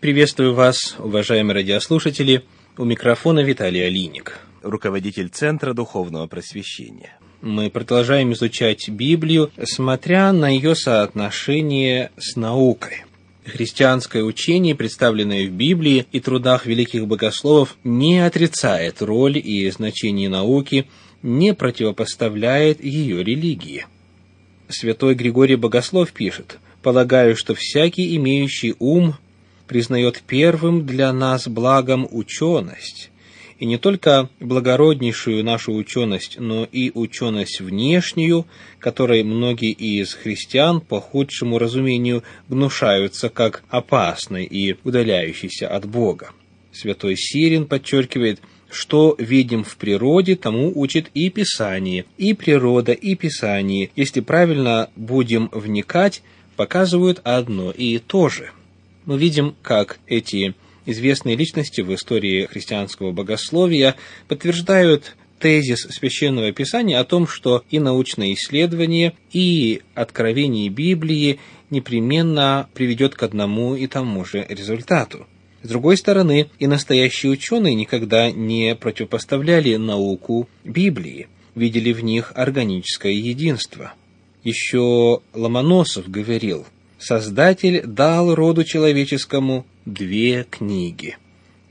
Приветствую вас, уважаемые радиослушатели. У микрофона Виталий Алиник, руководитель Центра Духовного Просвещения. Мы продолжаем изучать Библию, смотря на ее соотношение с наукой. Христианское учение, представленное в Библии и трудах великих богословов, не отрицает роль и значение науки, не противопоставляет ее религии. Святой Григорий Богослов пишет, «Полагаю, что всякий, имеющий ум, признает первым для нас благом ученость, и не только благороднейшую нашу ученость, но и ученость внешнюю, которой многие из христиан по худшему разумению гнушаются как опасной и удаляющейся от Бога. Святой Сирин подчеркивает, что видим в природе, тому учит и Писание, и природа, и Писание, если правильно будем вникать, показывают одно и то же – мы видим, как эти известные личности в истории христианского богословия подтверждают тезис Священного Писания о том, что и научное исследование, и откровение Библии непременно приведет к одному и тому же результату. С другой стороны, и настоящие ученые никогда не противопоставляли науку Библии, видели в них органическое единство. Еще Ломоносов говорил – Создатель дал роду человеческому две книги.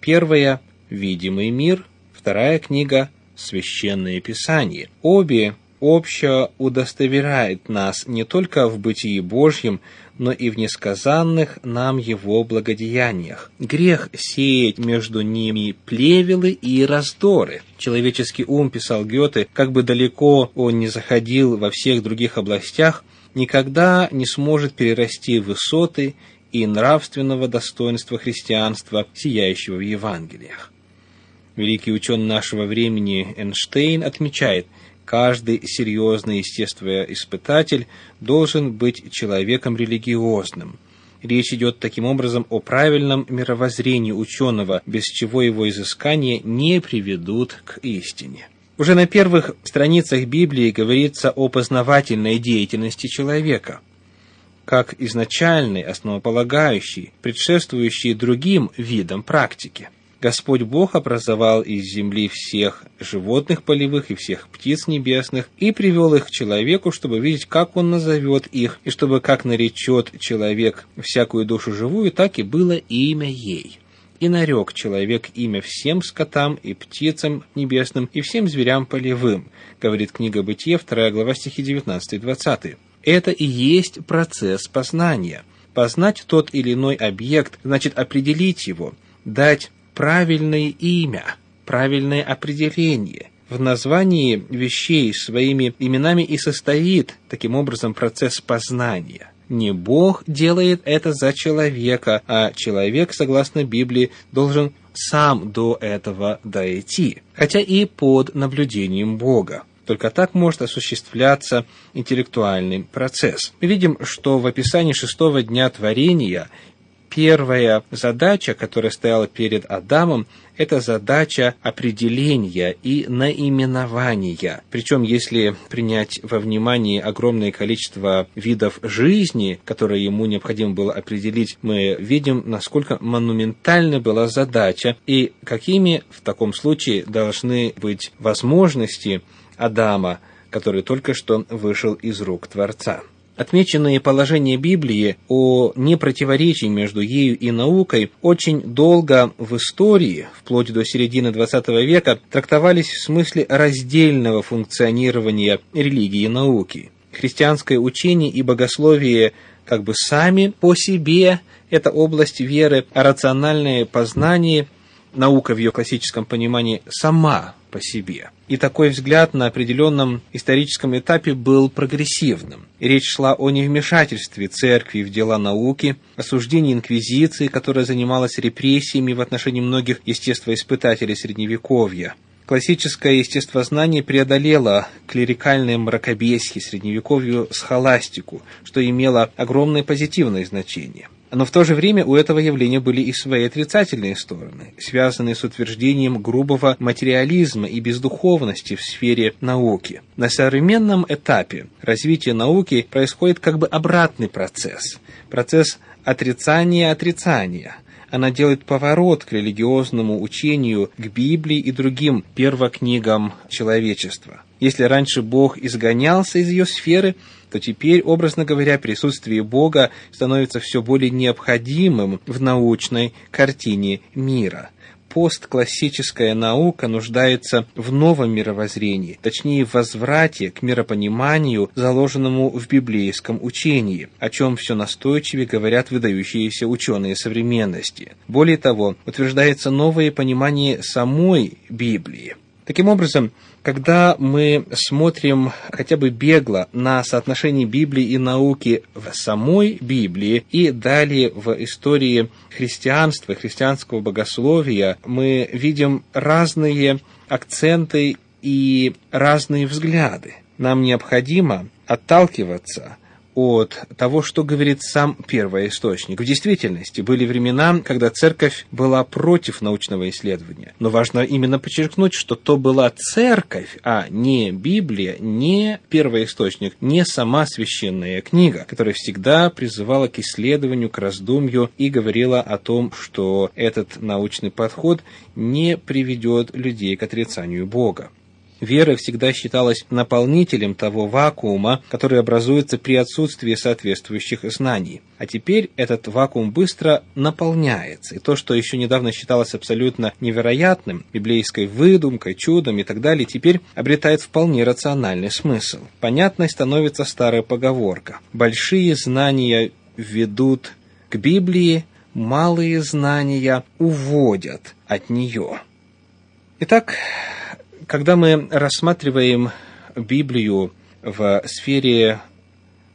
Первая – «Видимый мир», вторая книга – «Священное Писание». Обе общо удостоверяет нас не только в бытии Божьем, но и в несказанных нам Его благодеяниях. Грех сеять между ними плевелы и раздоры. Человеческий ум, писал Гёте, как бы далеко он не заходил во всех других областях, никогда не сможет перерасти высоты и нравственного достоинства христианства, сияющего в Евангелиях. Великий ученый нашего времени Эйнштейн отмечает, каждый серьезный естествоиспытатель должен быть человеком религиозным. Речь идет таким образом о правильном мировоззрении ученого, без чего его изыскания не приведут к истине. Уже на первых страницах Библии говорится о познавательной деятельности человека, как изначальной, основополагающей, предшествующей другим видам практики. Господь Бог образовал из земли всех животных полевых и всех птиц небесных и привел их к человеку, чтобы видеть, как он назовет их, и чтобы как наречет человек всякую душу живую, так и было имя ей и нарек человек имя всем скотам и птицам небесным и всем зверям полевым, говорит книга Бытия, 2 глава стихи 19-20. Это и есть процесс познания. Познать тот или иной объект значит определить его, дать правильное имя, правильное определение. В названии вещей своими именами и состоит таким образом процесс познания. Не Бог делает это за человека, а человек, согласно Библии, должен сам до этого дойти, хотя и под наблюдением Бога. Только так может осуществляться интеллектуальный процесс. Мы видим, что в описании шестого дня творения первая задача, которая стояла перед Адамом, это задача определения и наименования. Причем, если принять во внимание огромное количество видов жизни, которые ему необходимо было определить, мы видим, насколько монументальна была задача и какими в таком случае должны быть возможности Адама, который только что вышел из рук Творца. Отмеченные положения Библии о непротиворечии между ею и наукой очень долго в истории, вплоть до середины XX века, трактовались в смысле раздельного функционирования религии и науки. Христианское учение и богословие как бы сами по себе – это область веры, а рациональное познание, наука в ее классическом понимании, сама по себе. И такой взгляд на определенном историческом этапе был прогрессивным. речь шла о невмешательстве церкви в дела науки, осуждении инквизиции, которая занималась репрессиями в отношении многих естествоиспытателей Средневековья. Классическое естествознание преодолело клерикальное мракобесие Средневековью схоластику, что имело огромное позитивное значение – но в то же время у этого явления были и свои отрицательные стороны, связанные с утверждением грубого материализма и бездуховности в сфере науки. На современном этапе развития науки происходит как бы обратный процесс, процесс отрицания отрицания – она делает поворот к религиозному учению, к Библии и другим первокнигам человечества. Если раньше Бог изгонялся из ее сферы, то теперь, образно говоря, присутствие Бога становится все более необходимым в научной картине мира – постклассическая наука нуждается в новом мировоззрении, точнее в возврате к миропониманию, заложенному в библейском учении, о чем все настойчивее говорят выдающиеся ученые современности. Более того, утверждается новое понимание самой Библии. Таким образом, когда мы смотрим хотя бы бегло на соотношение Библии и науки в самой Библии и далее в истории христианства, христианского богословия, мы видим разные акценты и разные взгляды. Нам необходимо отталкиваться от того, что говорит сам первоисточник. В действительности были времена, когда церковь была против научного исследования. Но важно именно подчеркнуть, что то была церковь, а не Библия, не первоисточник, не сама священная книга, которая всегда призывала к исследованию, к раздумью и говорила о том, что этот научный подход не приведет людей к отрицанию Бога. Вера всегда считалась наполнителем того вакуума, который образуется при отсутствии соответствующих знаний. А теперь этот вакуум быстро наполняется, и то, что еще недавно считалось абсолютно невероятным, библейской выдумкой, чудом и так далее, теперь обретает вполне рациональный смысл. Понятной становится старая поговорка «большие знания ведут к Библии, малые знания уводят от нее». Итак, когда мы рассматриваем Библию в сфере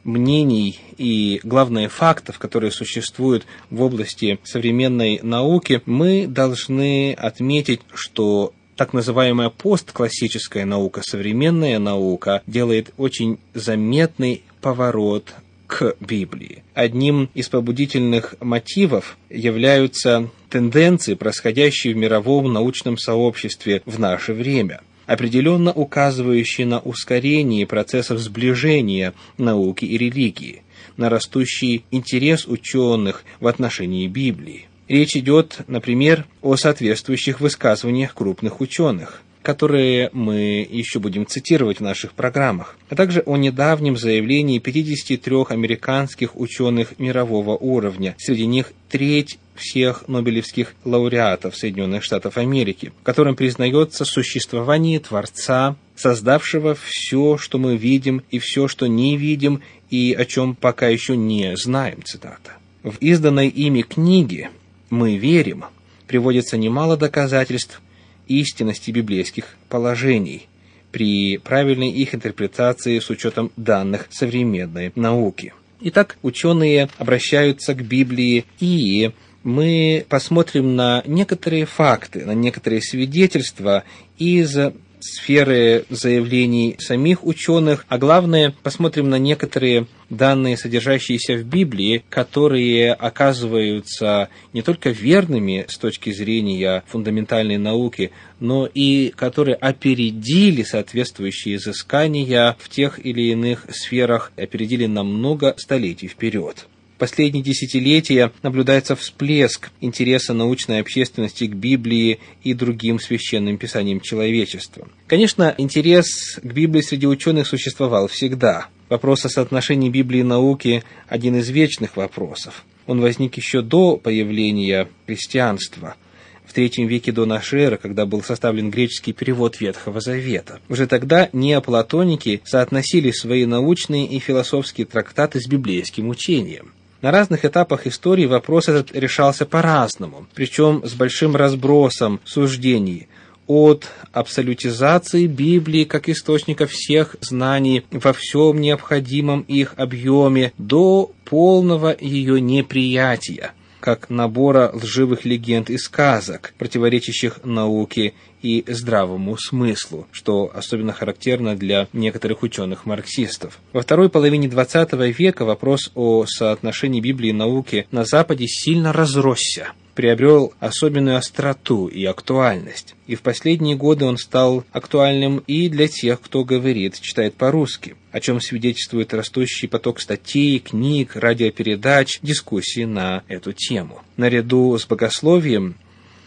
мнений и, главное, фактов, которые существуют в области современной науки, мы должны отметить, что так называемая постклассическая наука, современная наука, делает очень заметный поворот к Библии. Одним из побудительных мотивов являются тенденции, происходящие в мировом научном сообществе в наше время определенно указывающие на ускорение процессов сближения науки и религии, на растущий интерес ученых в отношении Библии. Речь идет, например, о соответствующих высказываниях крупных ученых, которые мы еще будем цитировать в наших программах, а также о недавнем заявлении 53 американских ученых мирового уровня, среди них треть всех нобелевских лауреатов Соединенных Штатов Америки, в котором признается существование Творца, создавшего все, что мы видим, и все, что не видим, и о чем пока еще не знаем, цитата. В изданной ими книге «Мы верим» приводится немало доказательств истинности библейских положений при правильной их интерпретации с учетом данных современной науки. Итак, ученые обращаются к Библии и мы посмотрим на некоторые факты, на некоторые свидетельства из сферы заявлений самих ученых, а главное, посмотрим на некоторые данные, содержащиеся в Библии, которые оказываются не только верными с точки зрения фундаментальной науки, но и которые опередили соответствующие изыскания в тех или иных сферах, опередили на много столетий вперед последние десятилетия наблюдается всплеск интереса научной общественности к Библии и другим священным писаниям человечества. Конечно, интерес к Библии среди ученых существовал всегда. Вопрос о соотношении Библии и науки – один из вечных вопросов. Он возник еще до появления христианства – в третьем веке до нашей эры, когда был составлен греческий перевод Ветхого Завета. Уже тогда неоплатоники соотносили свои научные и философские трактаты с библейским учением. На разных этапах истории вопрос этот решался по-разному, причем с большим разбросом суждений. От абсолютизации Библии как источника всех знаний во всем необходимом их объеме до полного ее неприятия как набора лживых легенд и сказок, противоречащих науке и здравому смыслу, что особенно характерно для некоторых ученых-марксистов. Во второй половине XX века вопрос о соотношении Библии и науки на Западе сильно разросся приобрел особенную остроту и актуальность. И в последние годы он стал актуальным и для тех, кто говорит, читает по-русски, о чем свидетельствует растущий поток статей, книг, радиопередач, дискуссий на эту тему. Наряду с богословием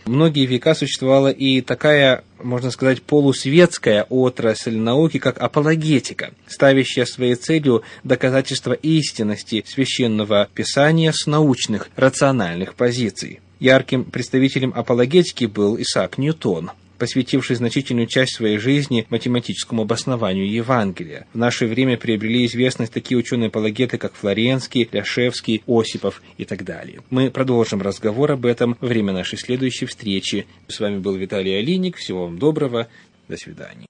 многие века существовала и такая, можно сказать, полусветская отрасль науки, как апологетика, ставящая своей целью доказательство истинности священного писания с научных, рациональных позиций. Ярким представителем апологетики был Исаак Ньютон, посвятивший значительную часть своей жизни математическому обоснованию Евангелия. В наше время приобрели известность такие ученые-апологеты, как Флоренский, Ляшевский, Осипов и так далее. Мы продолжим разговор об этом во время нашей следующей встречи. С вами был Виталий Алиник. Всего вам доброго. До свидания.